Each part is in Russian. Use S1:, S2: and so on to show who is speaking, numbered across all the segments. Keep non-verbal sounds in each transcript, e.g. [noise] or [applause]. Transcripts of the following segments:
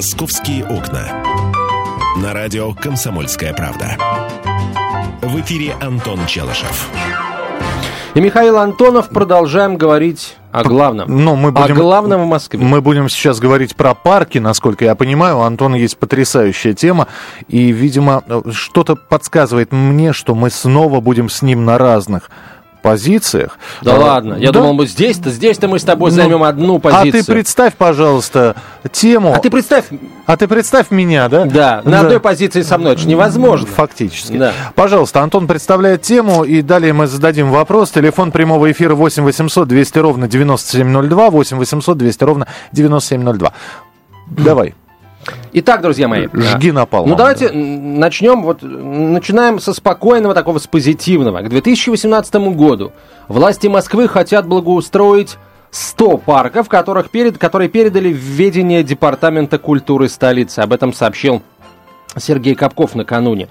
S1: «Московские окна». На радио «Комсомольская правда». В эфире Антон Челышев.
S2: И Михаил Антонов продолжаем говорить о главном.
S3: Но мы будем,
S2: о главном в Москве.
S3: Мы будем сейчас говорить про парки, насколько я понимаю. У Антона есть потрясающая тема. И, видимо, что-то подсказывает мне, что мы снова будем с ним на разных позициях.
S2: Да а, ладно, я да? думал, мы здесь-то, здесь-то мы с тобой ну, займем одну позицию.
S3: А ты представь, пожалуйста, тему.
S2: А ты представь.
S3: А ты представь меня, да?
S2: Да, на да. одной позиции со мной, это же невозможно.
S3: Фактически. Да. Пожалуйста, Антон представляет тему, и далее мы зададим вопрос. Телефон прямого эфира 8 800 200 ровно 9702, 8 800 200 ровно 9702. Давай.
S2: Итак, друзья мои.
S3: Жги напал.
S2: Ну, давайте да. начнем. Вот, начинаем со спокойного, такого, с позитивного. К 2018 году власти Москвы хотят благоустроить 100 парков, которых перед, которые передали в ведение Департамента культуры столицы. Об этом сообщил Сергей Капков накануне.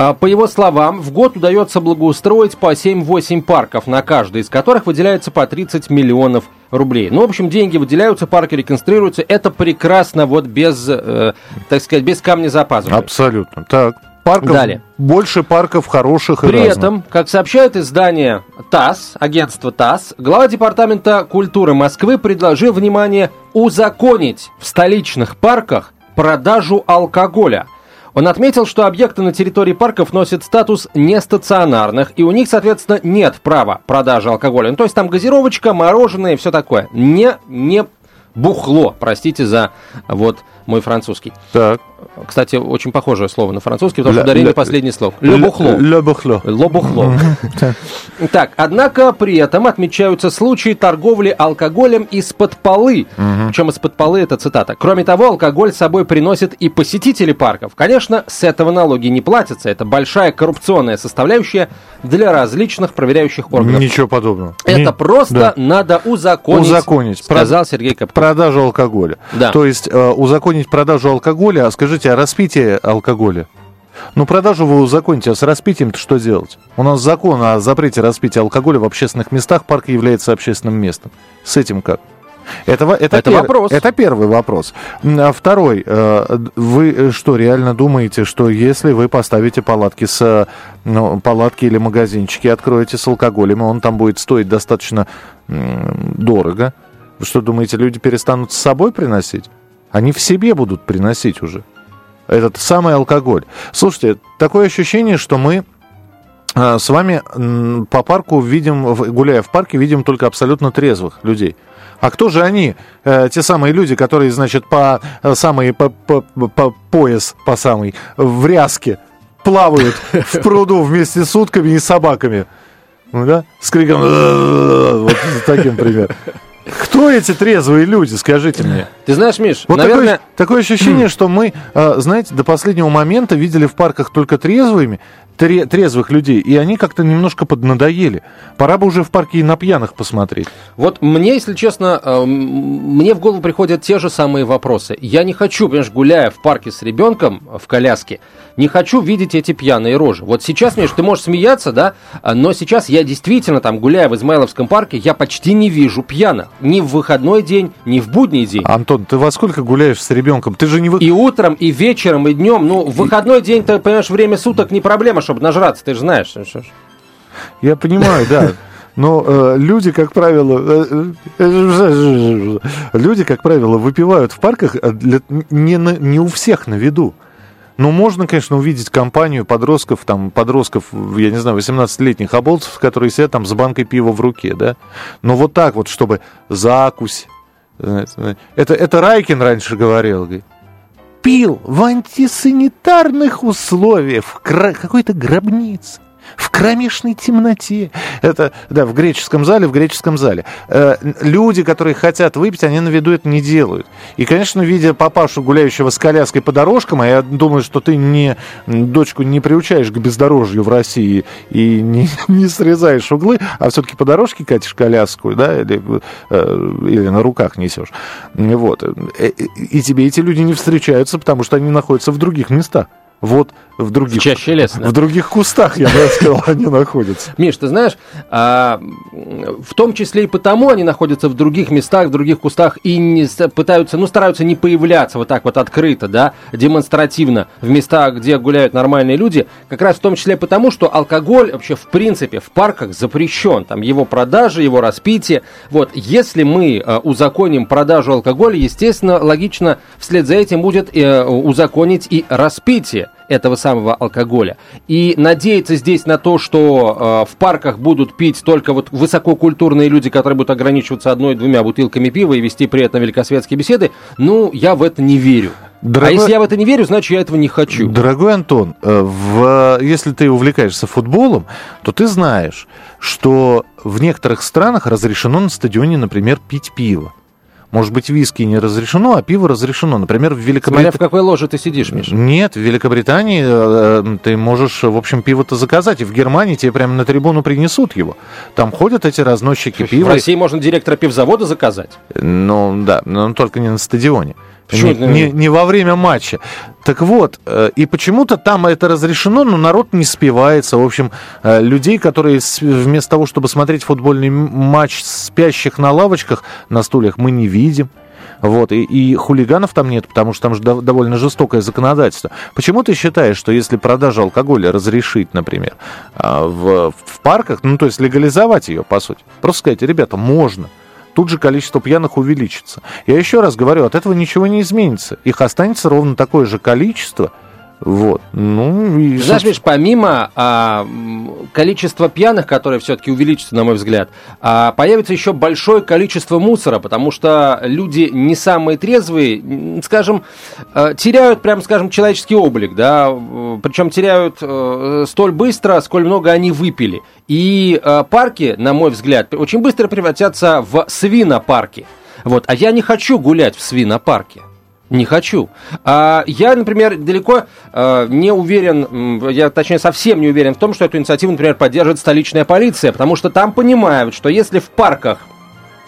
S2: А, по его словам, в год удается благоустроить по 7-8 парков, на каждый из которых выделяется по 30 миллионов рублей. Ну, в общем, деньги выделяются, парки реконструируются. Это прекрасно, вот без, э, так сказать, без камня за пазухой.
S3: Абсолютно. Так. Парков,
S2: Далее.
S3: Больше парков хороших
S2: При
S3: и
S2: разных. этом, как сообщает издание ТАСС, агентство ТАСС, глава Департамента культуры Москвы предложил, внимание, узаконить в столичных парках продажу алкоголя – он отметил, что объекты на территории парков носят статус нестационарных, и у них, соответственно, нет права продажи алкоголя. Ну, то есть там газировочка, мороженое и все такое. Не, не бухло, простите за вот мой французский.
S3: Так.
S2: Кстати, очень похожее слово на французский, потому что ударение последний слов.
S3: Ле бухло. Ле
S2: бухло. Ле бухло. [laughs] Так, однако при этом отмечаются случаи торговли алкоголем из-под полы. Причем из-под полы это цитата. Кроме того, алкоголь с собой приносят и посетители парков. Конечно, с этого налоги не платятся. Это большая коррупционная составляющая для различных проверяющих органов.
S3: Ничего подобного.
S2: Это просто надо узаконить,
S3: узаконить,
S2: сказал Сергей Капков.
S3: Продажу алкоголя.
S2: Да.
S3: То есть э, узаконить продажу алкоголя, а скажите, а распитие алкоголя? Ну, продажу вы узаконите, а с распитием-то что делать? У нас закон о запрете распития алкоголя в общественных местах, парк является общественным местом. С этим как? Это, это,
S2: это пер, вопрос.
S3: Это первый вопрос. А второй. Э, вы что, реально думаете, что если вы поставите палатки с ну, палатки или магазинчики, откроете с алкоголем, и он там будет стоить достаточно дорого, вы что, думаете, люди перестанут с собой приносить? Они в себе будут приносить уже. Этот самый алкоголь. Слушайте, такое ощущение, что мы а, с вами по парку видим, гуляя в парке, видим только абсолютно трезвых людей. А кто же они, э, те самые люди, которые, значит, по э, самый по, по, по пояс, по самый, в ряске плавают в [laughs] пруду вместе с утками и собаками? Ну да? С криком [laughs] вот таким примером. Кто эти трезвые люди, скажите мне?
S2: Ты знаешь, Миш,
S3: вот наверное... такое, такое ощущение, [clears throat] что мы, э, знаете, до последнего момента видели в парках только трезвыми, трезвых людей, и они как-то немножко поднадоели. Пора бы уже в парке и на пьяных посмотреть.
S2: Вот мне, если честно, э, мне в голову приходят те же самые вопросы. Я не хочу, понимаешь, гуляя в парке с ребенком в коляске, не хочу видеть эти пьяные рожи. Вот сейчас, Миш, ты можешь смеяться, да, но сейчас я действительно там, гуляя в Измайловском парке, я почти не вижу пьяных. Ни в выходной день, ни в будний день.
S3: Антон, ты во сколько гуляешь с ребенком? Ты же не вы...
S2: И утром, и вечером, и днем. Ну, в выходной день, ты понимаешь, время суток не проблема, чтобы нажраться, ты же знаешь.
S3: Я понимаю, да. Но э, люди, как правило, э, э, люди, как правило, выпивают в парках для, не, на, не у всех на виду. Ну, можно, конечно, увидеть компанию подростков, там, подростков, я не знаю, 18-летних оболцев, которые сидят там с банкой пива в руке, да. Но вот так вот, чтобы закусь. Это, это Райкин раньше говорил, пил в антисанитарных условиях, в какой-то гробнице в кромешной темноте. Это, да, в греческом зале, в греческом зале. Э, люди, которые хотят выпить, они на виду это не делают. И, конечно, видя папашу, гуляющего с коляской по дорожкам, а я думаю, что ты не, дочку не приучаешь к бездорожью в России и не, [laughs] не срезаешь углы, а все-таки по дорожке катишь коляску, да, или, э, или на руках несешь. Вот. Э, и тебе эти люди не встречаются, потому что они находятся в других местах Вот в других,
S2: в чаще леса, [laughs]
S3: да? в других кустах, я бы сказал, они находятся.
S2: Миш, ты знаешь, а, в том числе и потому они находятся в других местах, в других кустах и не пытаются, ну, стараются не появляться вот так вот открыто, да, демонстративно в местах, где гуляют нормальные люди, как раз в том числе потому, что алкоголь вообще в принципе в парках запрещен, там его продажа, его распитие. Вот, если мы а, узаконим продажу алкоголя, естественно, логично вслед за этим будет э, узаконить и распитие этого самого алкоголя. И надеяться здесь на то, что э, в парках будут пить только вот высококультурные люди, которые будут ограничиваться одной-двумя бутылками пива и вести при этом великосветские беседы, ну, я в это не верю. Дорогой... А если я в это не верю, значит, я этого не хочу.
S3: Дорогой Антон, э, в... если ты увлекаешься футболом, то ты знаешь, что в некоторых странах разрешено на стадионе, например, пить пиво. Может быть, виски не разрешено, а пиво разрешено. Например, в Великобритании...
S2: Смотря в какой ложе ты сидишь, Миша.
S3: Нет, в Великобритании э, ты можешь, в общем, пиво-то заказать. И в Германии тебе прямо на трибуну принесут его. Там ходят эти разносчики пива. В
S2: России можно директора пивзавода заказать?
S3: Ну, да, но только не на стадионе. Почему? Не, не, не во время матча. Так вот, э, и почему-то там это разрешено, но народ не спивается. В общем, э, людей, которые вместо того, чтобы смотреть футбольный матч спящих на лавочках, на стульях, мы не видим. Вот, и, и хулиганов там нет, потому что там же довольно жестокое законодательство. Почему ты считаешь, что если продажу алкоголя разрешить, например, а, в, в парках, ну, то есть легализовать ее, по сути, просто сказать, ребята, можно, тут же количество пьяных увеличится. Я еще раз говорю, от этого ничего не изменится. Их останется ровно такое же количество – вот. Ну,
S2: и, Знаешь, Миш, помимо а, количества пьяных, которое все-таки увеличится, на мой взгляд, а, появится еще большое количество мусора, потому что люди не самые трезвые, скажем, а, теряют, прям скажем, человеческий облик, да, причем теряют а, столь быстро, сколь много они выпили. И а, парки, на мой взгляд, очень быстро превратятся в свинопарки. Вот. А я не хочу гулять в свинопарке. Не хочу. А я, например, далеко э, не уверен, я точнее совсем не уверен в том, что эту инициативу, например, поддерживает столичная полиция, потому что там понимают, что если в парках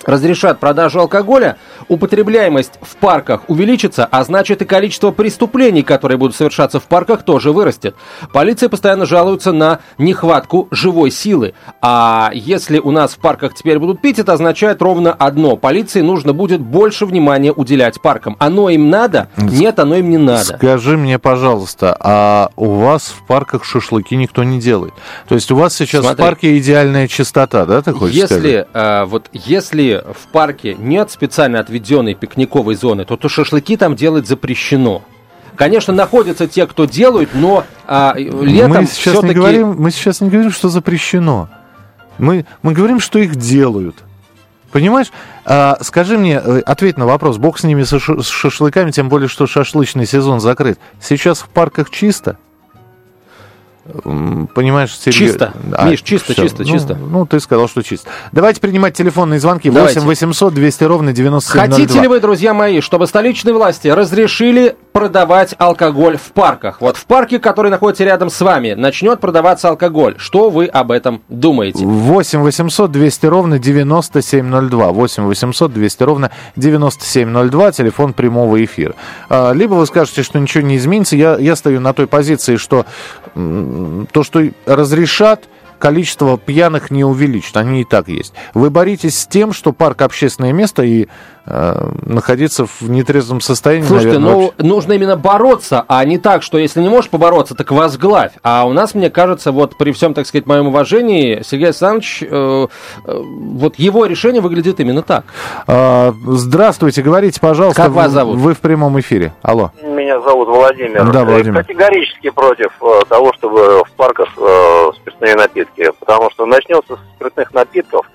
S2: разрешат продажу алкоголя, употребляемость в парках увеличится, а значит и количество преступлений, которые будут совершаться в парках, тоже вырастет. Полиция постоянно жалуется на нехватку живой силы. А если у нас в парках теперь будут пить, это означает ровно одно. Полиции нужно будет больше внимания уделять паркам. Оно им надо? Нет, оно им не надо.
S3: Скажи мне, пожалуйста, а у вас в парках шашлыки никто не делает? То есть у вас сейчас Смотри, в парке идеальная чистота, да, ты хочешь
S2: если,
S3: сказать?
S2: Э, вот если в парке нет специально отведенной пикниковой зоны, то, то шашлыки там делать запрещено. Конечно, находятся те, кто делают, но а, летом
S3: мы сейчас не говорим, Мы сейчас не говорим, что запрещено. Мы, мы говорим, что их делают. Понимаешь? А, скажи мне, э, ответь на вопрос. Бог с ними, с шашлыками, тем более, что шашлычный сезон закрыт. Сейчас в парках чисто? Понимаешь,
S2: Сергей... Чисто. А, Миш, чисто, все. чисто,
S3: ну,
S2: чисто.
S3: Ну, ты сказал, что чисто. Давайте принимать телефонные звонки. Давайте. 8 800 200 ровно 9702.
S2: Хотите ли вы, друзья мои, чтобы столичные власти разрешили продавать алкоголь в парках? Вот в парке, который находится рядом с вами, начнет продаваться алкоголь. Что вы об этом думаете?
S3: 8 800 200 ровно 9702. 8 800 200 ровно 9702. Телефон прямого эфира. А, либо вы скажете, что ничего не изменится. Я, я стою на той позиции, что то, что разрешат, количество пьяных не увеличит, они и так есть. Вы боритесь с тем, что парк общественное место и находиться в нетрезвом состоянии.
S2: Слушайте, наверное, ну очень... нужно именно бороться, а не так, что если не можешь побороться, так возглавь. А у нас, мне кажется, вот при всем, так сказать, моем уважении, Сергей Александрович, э, э, вот его решение выглядит именно так.
S3: А, здравствуйте, говорите, пожалуйста.
S2: Как вас зовут?
S3: Вы в прямом эфире. Алло
S4: меня зовут Владимир.
S3: Да, Владимир.
S4: Категорически против э, того, чтобы в парках э, спиртные напитки, потому что начнется с спиртных напитков,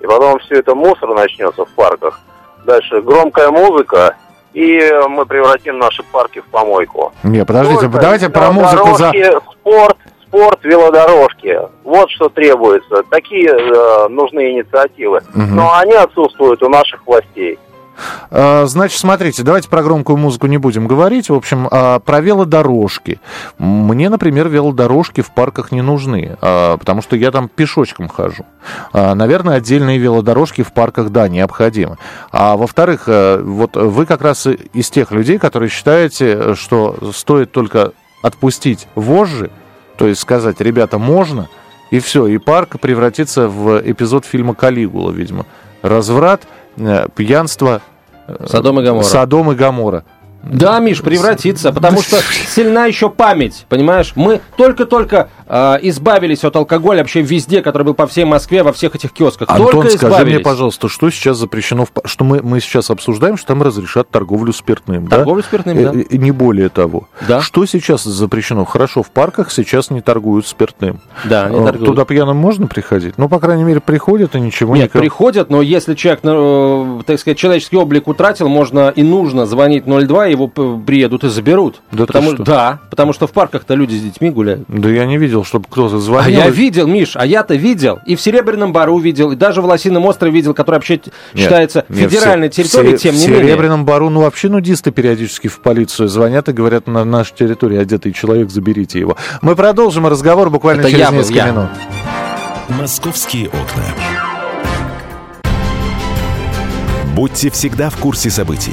S4: и потом все это мусор начнется в парках. Дальше громкая музыка, и мы превратим наши парки в помойку.
S3: Не, подождите, Только давайте про музыку за...
S4: Спорт, спорт, велодорожки. Вот что требуется. Такие э, нужны инициативы. Угу. Но они отсутствуют у наших властей.
S3: А, значит, смотрите, давайте про громкую музыку не будем говорить. В общем, а, про велодорожки. Мне, например, велодорожки в парках не нужны, а, потому что я там пешочком хожу. Наверное, отдельные велодорожки в парках, да, необходимы. А во-вторых, вот вы как раз из тех людей, которые считаете, что стоит только отпустить вожжи, то есть сказать, ребята, можно, и все, и парк превратится в эпизод фильма «Калигула», видимо. Разврат, э, пьянство, э,
S2: Содом и Гоморра.
S3: Содом и Гоморра.
S2: Да, Миш, превратится, потому что сильна еще память, понимаешь? Мы только-только э, избавились от алкоголя вообще везде, который был по всей Москве, во всех этих киосках.
S3: Антон,
S2: только
S3: скажи
S2: избавились.
S3: мне, пожалуйста, что сейчас запрещено, в... что мы, мы сейчас обсуждаем, что там разрешат торговлю спиртным, да?
S2: Торговлю спиртным,
S3: Э,
S2: да.
S3: э, Не более того.
S2: Да.
S3: Что сейчас запрещено? Хорошо, в парках сейчас не торгуют спиртным.
S2: Да, не
S3: Э,
S2: торгуют.
S3: Туда пьяным можно приходить? Ну, по крайней мере, приходят и ничего
S2: Нет,
S3: никого-
S2: приходят, но если человек, ну, э, так сказать, человеческий облик утратил, можно и нужно звонить 02, его приедут и заберут.
S3: Да
S2: потому,
S3: что?
S2: Да, потому что в парках-то люди с детьми гуляют.
S3: Да я не видел, чтобы кто-то
S2: А
S3: звонил.
S2: я видел, Миш, а я-то видел. И в Серебряном Бару видел, и даже в Лосином острове видел, который вообще
S3: Нет,
S2: считается
S3: нет,
S2: федеральной
S3: в Се-
S2: территорией,
S3: в Се-
S2: тем не
S3: в
S2: менее.
S3: Серебряном Бару, ну вообще нудисты периодически в полицию звонят и говорят, на нашей территории одетый человек, заберите его. Мы продолжим разговор буквально
S2: Это
S3: через несколько
S2: я.
S3: минут.
S1: «Московские окна». Будьте всегда в курсе событий.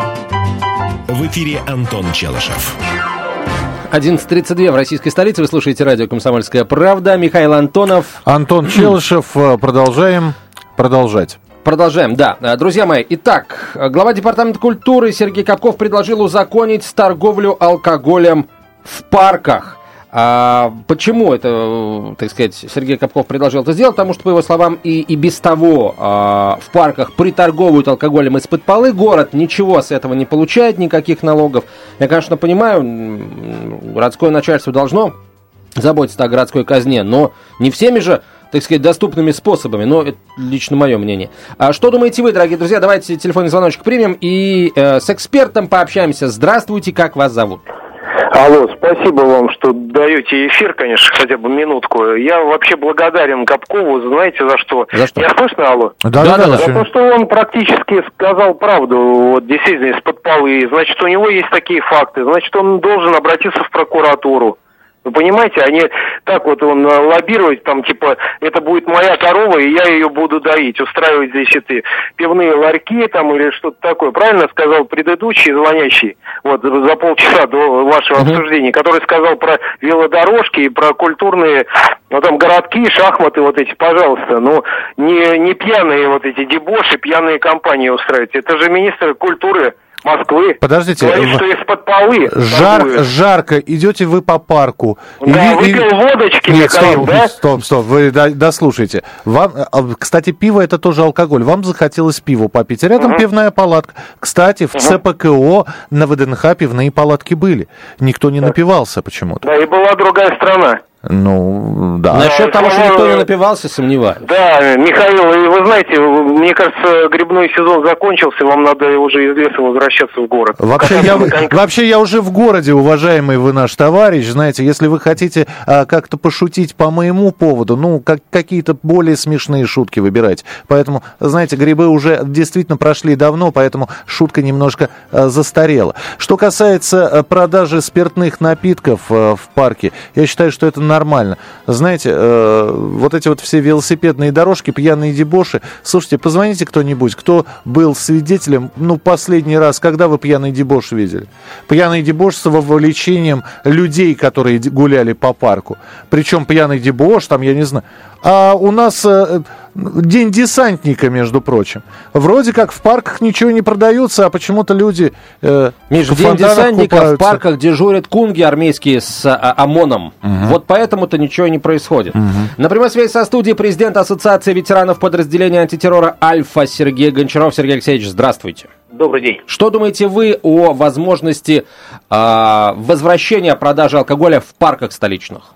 S1: В эфире Антон Челышев.
S2: 11.32 в российской столице. Вы слушаете радио «Комсомольская правда». Михаил Антонов.
S3: Антон Челышев, э, продолжаем продолжать.
S2: Продолжаем, да. Э, Друзья мои, итак, э, глава Департамента культуры Сергей Капков предложил узаконить торговлю алкоголем в парках. А почему это, так сказать, Сергей Капков предложил это сделать? Потому что, по его словам, и, и без того а, в парках приторговывают алкоголем из-под полы. Город ничего с этого не получает, никаких налогов. Я, конечно, понимаю, городское начальство должно заботиться о городской казне, но не всеми же, так сказать, доступными способами, но это лично мое мнение. А что думаете вы, дорогие друзья? Давайте телефонный звоночек примем и э, с экспертом пообщаемся. Здравствуйте, как вас зовут?
S5: Алло, спасибо вам, что даете эфир, конечно, хотя бы минутку. Я вообще благодарен Капкову, знаете, за что?
S2: За что?
S5: Я слышно, алло?
S2: Да-да-да.
S5: За то, что он практически сказал правду, вот действительно, из-под полы. Значит, у него есть такие факты. Значит, он должен обратиться в прокуратуру. Вы понимаете, они так вот он э, лоббировать, там, типа, это будет моя корова, и я ее буду доить, устраивать здесь эти пивные ларьки там или что-то такое. Правильно сказал предыдущий звонящий, вот, за полчаса до вашего обсуждения, который сказал про велодорожки и про культурные, ну, там, городки, шахматы вот эти, пожалуйста. Ну, не, не пьяные вот эти дебоши, пьяные компании устраивать. Это же министр культуры Москвы.
S3: Подождите,
S5: Говорит,
S3: в-
S5: что из-под полы
S3: Жар,
S5: торгуют.
S3: жарко, идете вы по парку.
S5: Да,
S3: и ви- и-
S5: выпил водочки,
S3: Нет,
S5: Михаил,
S3: стоп,
S5: да?
S3: стоп, стоп, вы до- дослушайте. Вам, а, кстати, пиво это тоже алкоголь. Вам захотелось пиво попить. Рядом пивная палатка. Кстати, в ЦПКО на ВДНХ пивные палатки были. Никто не напивался почему-то.
S5: Да, и была другая страна.
S3: Ну, да.
S2: Насчет того, что никто не напивался, сомневаюсь.
S5: Да, Михаил, и вы знаете, мне кажется, грибной сезон закончился, вам надо уже из леса возвращаться в город.
S3: Вообще я, вообще я уже в городе, уважаемый вы наш товарищ. Знаете, если вы хотите а, как-то пошутить по моему поводу, ну, как, какие-то более смешные шутки выбирать. Поэтому, знаете, грибы уже действительно прошли давно, поэтому шутка немножко а, застарела. Что касается а, продажи спиртных напитков а, в парке, я считаю, что это нормально. Знаете, э, вот эти вот все велосипедные дорожки, пьяные дебоши. Слушайте, позвоните кто-нибудь, кто был свидетелем, ну, последний раз, когда вы пьяный дебош видели? Пьяный дебош с вовлечением людей, которые гуляли по парку. Причем пьяный дебош, там, я не знаю. А у нас э, день десантника, между прочим. Вроде как в парках ничего не продается, а почему-то люди э,
S2: Миш,
S3: в
S2: в день десантника в
S3: купаются.
S2: парках дежурят кунги армейские с а, ОМОНом. Вот поэтому-то ничего не происходит. На прямой связи со студией президент Ассоциации ветеранов подразделения антитеррора «Альфа» Сергей Гончаров. Сергей Алексеевич, здравствуйте.
S5: Добрый день.
S2: Что думаете вы о возможности а, возвращения продажи алкоголя в парках столичных?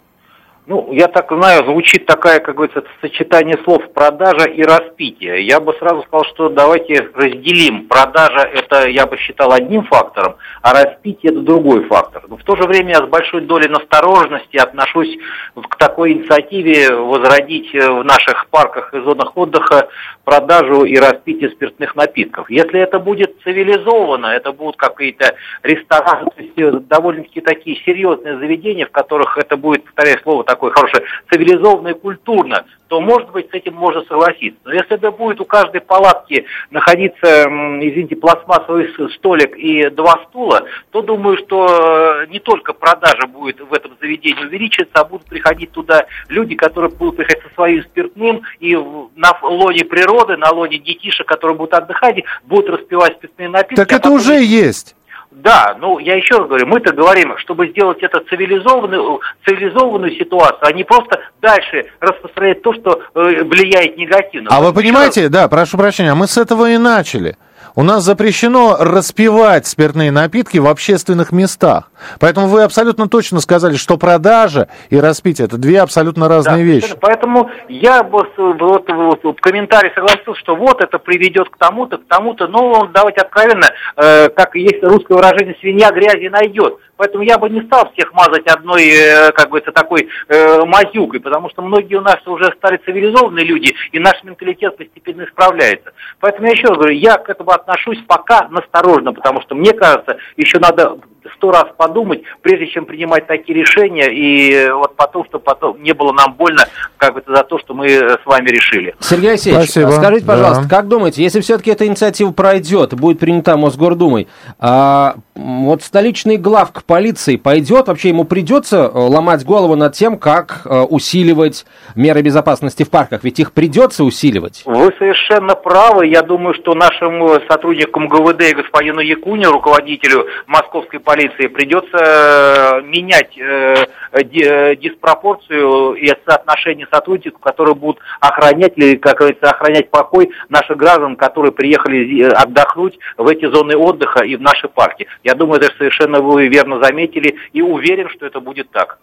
S6: Ну, я так знаю, звучит такая, как говорится, сочетание слов продажа и распитие. Я бы сразу сказал, что давайте разделим. Продажа это, я бы считал, одним фактором, а распитие это другой фактор. Но в то же время я с большой долей настороженности отношусь к такой инициативе возродить э, в наших парках и зонах отдыха продажу и распитие спиртных напитков. Если это будет цивилизованно, это будут какие-то рестораны, то есть э, довольно-таки такие серьезные заведения, в которых это будет, повторяю слово такое хорошее, цивилизованно и культурно, то, может быть, с этим можно согласиться. Но если это будет у каждой палатки находиться, извините, пластмассовый столик и два стула, то думаю, что э, не только продажа будет в этом заведении увеличиться, а будут приходить туда люди, которые будут приходить со своим спиртным и на лоне природы, на лоне детишек, которые будут отдыхать, будут распивать спиртные напитки.
S3: Так
S6: а
S3: это
S6: потом-
S3: уже есть.
S6: Да, ну я еще раз говорю, мы-то говорим, чтобы сделать это цивилизованную, цивилизованную ситуацию, а не просто дальше распространять то, что э, влияет негативно.
S3: А вы понимаете, да, прошу прощения, мы с этого и начали. У нас запрещено распивать спиртные напитки в общественных местах. Поэтому вы абсолютно точно сказали, что продажа и распитие это две абсолютно
S6: Да,
S3: разные вещи.
S6: совершенно. Поэтому я с- вот, вот в комментарии согласился, что вот это приведет к тому-то, к тому-то. Но давайте откровенно, э, как есть русское выражение, свинья грязи найдет. Поэтому я бы не стал всех мазать одной, э, как бы это такой э, мазюкой, потому что многие у нас уже стали цивилизованные люди, и наш менталитет постепенно исправляется. Поэтому я еще раз говорю, я к этому отношусь пока насторожно, потому что мне кажется, еще надо сто раз подумать, прежде чем принимать такие решения, и э, вот потом, чтобы потом не было нам больно, как бы это за то, что мы э, с вами решили.
S2: Сергей Алексеевич,
S3: Спасибо.
S2: скажите, пожалуйста,
S3: Да.
S2: как думаете, если все-таки эта инициатива пройдет будет принята Мосгордумой, а, вот столичный главк полиции пойдет, вообще ему придется э, ломать голову над тем, как э, усиливать меры безопасности в парках? Ведь их придется усиливать.
S6: Вы совершенно правы. Я думаю, что нашим сотрудникам ГВД и господину Якуне, руководителю московской полиции, придется э, менять ди- диспропорцию и соотношение сотрудников, которые будут охранять, или, как говорится, охранять покой наших граждан, которые приехали отдохнуть в эти зоны отдыха и в наши парки. Я думаю, это совершенно вы верно заметили и уверен, что это будет так.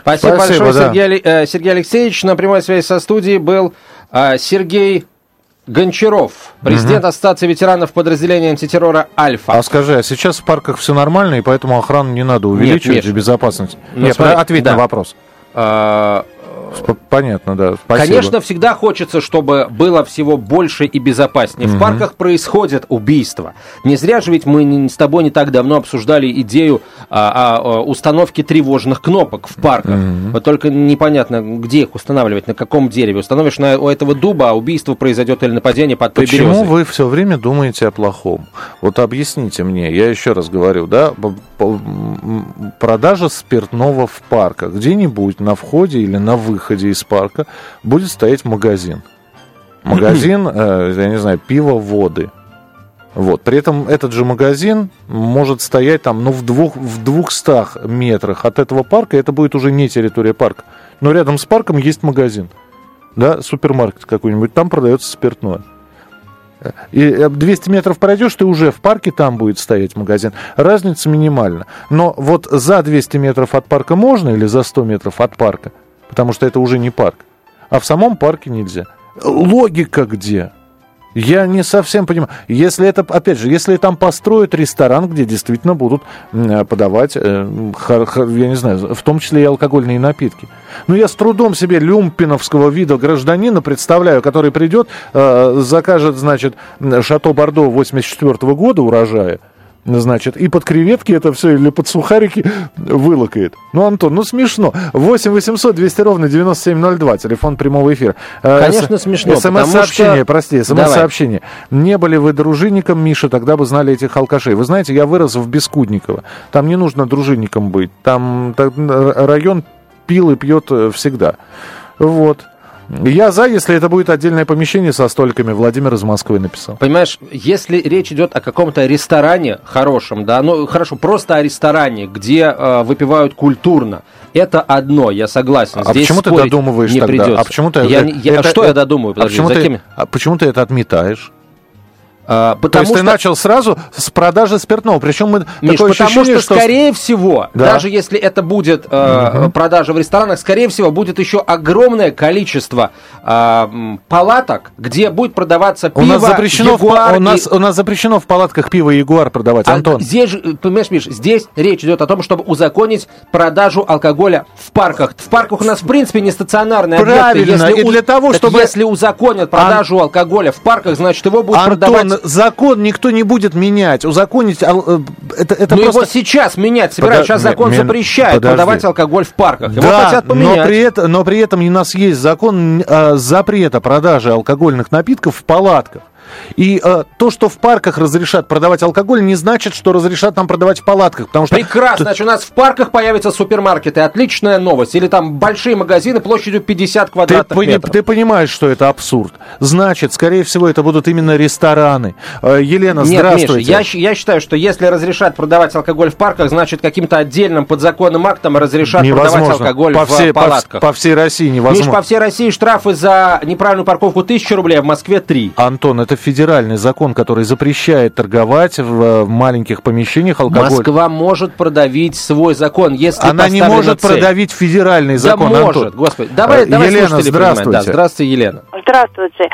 S2: Спасибо,
S3: Спасибо,
S2: большое,
S3: да.
S2: Сергей, э, Сергей Алексеевич. На прямой связи со студией был э, Сергей Гончаров, президент Ассоциации ветеранов подразделения антитеррора «Альфа».
S3: А скажи, а сейчас в парках все нормально, и поэтому охрану не надо увеличивать
S2: Миш.
S3: и безопасность?
S2: Ну,
S3: Нет,
S2: смотри,
S3: ответь
S2: да.
S3: на вопрос. П- Понятно, да. Спасибо.
S2: Конечно, всегда хочется, чтобы было всего больше и безопаснее. В парках происходят убийства. Не зря же ведь мы с тобой не так давно обсуждали идею а, а, а, установки тревожных кнопок в парках. Вот только непонятно, где их устанавливать, на каком дереве. Установишь на, у этого дуба, а убийство произойдет или нападение под той
S3: Почему
S2: березой.
S3: вы все время думаете о плохом? Вот объясните мне, я еще раз говорю, да, продажа спиртного в парках, где-нибудь на входе или на выходе из парка будет стоять магазин. Магазин, [clears throat] э, я не знаю, пива, воды. Вот. При этом этот же магазин может стоять там, ну, в, двух, в двухстах метрах от этого парка, это будет уже не территория парка. Но рядом с парком есть магазин, да, супермаркет какой-нибудь, там продается спиртное. И э, 200 метров пройдешь, ты уже в парке, там будет стоять магазин. Разница минимальна. Но вот за 200 метров от парка можно или за 100 метров от парка? Потому что это уже не парк. А в самом парке нельзя. Логика где? Я не совсем понимаю. Если это, опять же, если там построят ресторан, где действительно будут э, подавать, э, я не знаю, в том числе и алкогольные напитки. Ну, я с трудом себе люмпиновского вида гражданина представляю, который придет, э, закажет, значит, Шато Бордо 84 года урожая, Значит, и под креветки это все или под сухарики вылокает. Ну, Антон, ну смешно. 8 800 200 ровно 9702, телефон прямого эфира. Э,
S2: Конечно,
S3: с-
S2: смешно,
S3: СМС-сообщение,
S2: что-
S3: прости, СМС-сообщение. Не были вы дружинником, Миша, тогда бы знали этих алкашей. Вы знаете, я вырос в Бескудниково. Там не нужно дружинником быть. Там, район пил и пьет э, всегда. Вот. Я за, если это будет отдельное помещение со столиками. Владимир из Москвы написал.
S2: Понимаешь, если речь идет о каком-то ресторане хорошем, да, ну хорошо, просто о ресторане, где э, выпивают культурно, это одно, я согласен.
S3: А
S2: Здесь
S3: почему ты додумываешь
S2: не
S3: тогда?
S2: придется.
S3: А почему ты
S2: Я не- я-
S3: это-
S2: что я
S3: это-
S2: додумаю?
S3: А
S2: Подожди,
S3: почему,
S2: за
S3: ты, а почему ты это отметаешь?
S2: А,
S3: То есть ты начал сразу с продажи спиртного, причем мы
S2: Миш,
S3: такое
S2: потому
S3: ощущение,
S2: что, скорее всего,
S3: Да.
S2: даже если это будет э, продажа в ресторанах, скорее всего, будет еще огромное количество э, палаток, где будет продаваться
S3: у
S2: пиво,
S3: нас запрещено, в,
S2: Ягуар
S3: у, нас,
S2: и-
S3: у нас запрещено в палатках пиво и ягуар продавать,
S2: А
S3: Антон.
S2: Здесь же, понимаешь, Миш, здесь речь идет о том, чтобы узаконить продажу алкоголя в парках. В парках у нас, в принципе, не стационарные
S3: Правильно,
S2: объекты.
S3: и для того,
S2: так
S3: чтобы-
S2: Если узаконят продажу алкоголя в парках, значит, его будут
S3: Антон,
S2: продавать...
S3: закон никто не будет менять. Узаконить ал- э, это, это
S2: Ну
S3: просто...
S2: его сейчас менять собирают.
S3: Подо-
S2: Сейчас закон
S3: ми-
S2: запрещает
S3: подожди.
S2: продавать алкоголь в парках. Его
S3: да,
S2: хотят
S3: но
S2: поменять.
S3: при, этом, но при этом у нас есть закон э, запрета продажи алкогольных напитков в палатках. И э, то, что в парках разрешат продавать алкоголь, не значит, что разрешат нам продавать в палатках. Потому что
S2: Прекрасно. Значит, у нас в парках появятся супермаркеты. Отличная новость. Или там большие магазины площадью 50
S3: ты,
S2: квадратных
S3: пони-
S2: метров.
S3: ты понимаешь, что это абсурд. Значит, скорее всего, это будут именно рестораны. Э, Елена,
S2: Нет,
S3: здравствуйте.
S2: Миша, я, я считаю, что если разрешат продавать алкоголь в парках, значит, каким-то отдельным подзаконным актом разрешат продавать алкоголь
S3: по
S2: в
S3: всей, по,
S2: палатках.
S3: по всей России
S2: Миш,
S3: невозможно.
S2: по всей России штрафы за неправильную парковку 1000 рублей, а в Москве 3.
S3: Антон, это федеральный закон, который запрещает торговать в, э, маленьких помещениях алкоголь.
S2: Москва может продавить свой закон, если
S3: Она не может
S2: цель.
S3: продавить федеральный
S2: Да
S3: закон,
S2: может,
S3: Антон.
S2: господи. Давай,
S3: Э,
S2: давай
S3: Елена, здравствуйте.
S2: Да, здравствуйте, Елена.
S7: Здравствуйте.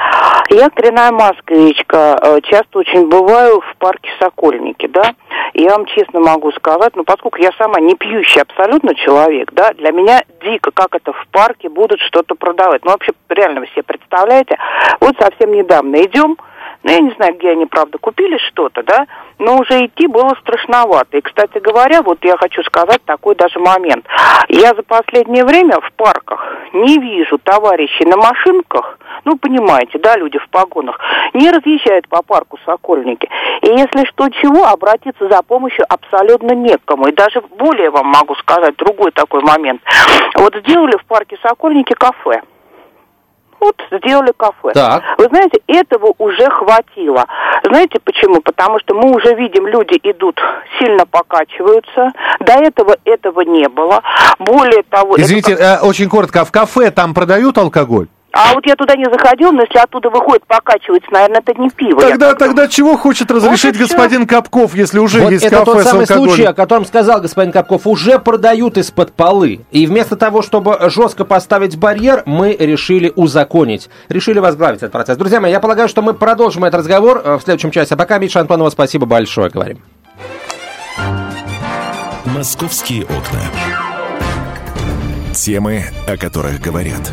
S7: Я коренная москвичка. Э, Часто очень бываю в парке Сокольники, да. Я вам честно могу сказать, ну, поскольку я сама не пьющий абсолютно человек, да, для меня дико, как это в парке будут что-то продавать. Ну, вообще, реально вы себе представляете? Вот совсем недавно идем, ну, я не знаю, где они, правда, купили что-то, да, но уже идти было страшновато. И, кстати говоря, вот я хочу сказать такой даже момент. Я за последнее время в парках не вижу товарищей на машинках, ну, понимаете, да, люди в погонах, не разъезжают по парку Сокольники. И если что чего, обратиться за помощью абсолютно некому. И даже более вам могу сказать другой такой момент. Вот сделали в парке Сокольники кафе. Вот сделали кафе.
S2: Так.
S7: Вы знаете, этого уже хватило. Знаете почему? Потому что мы уже видим, люди идут, сильно покачиваются. До этого этого не было. Более того... это
S3: Извините,
S7: как-
S3: э, очень коротко, а в кафе там продают алкоголь?
S7: А вот я туда не заходил, но если оттуда выходит, покачивается, наверное, это не пиво.
S3: Тогда, тогда чего хочет разрешить
S7: Вот
S3: господин Капков, если уже
S2: Вот
S3: есть
S2: это
S3: кафе
S2: тот
S3: с
S2: самый
S3: алкоголем?
S2: случай, о котором сказал господин Капков, уже продают из-под полы. И вместо того, чтобы жестко поставить барьер, мы решили узаконить. Решили возглавить этот процесс. Друзья мои, я полагаю, что мы продолжим этот разговор э, в следующем часе. А пока, Миша Антонова, спасибо большое, говорим.
S1: Московские окна. Темы, о которых говорят.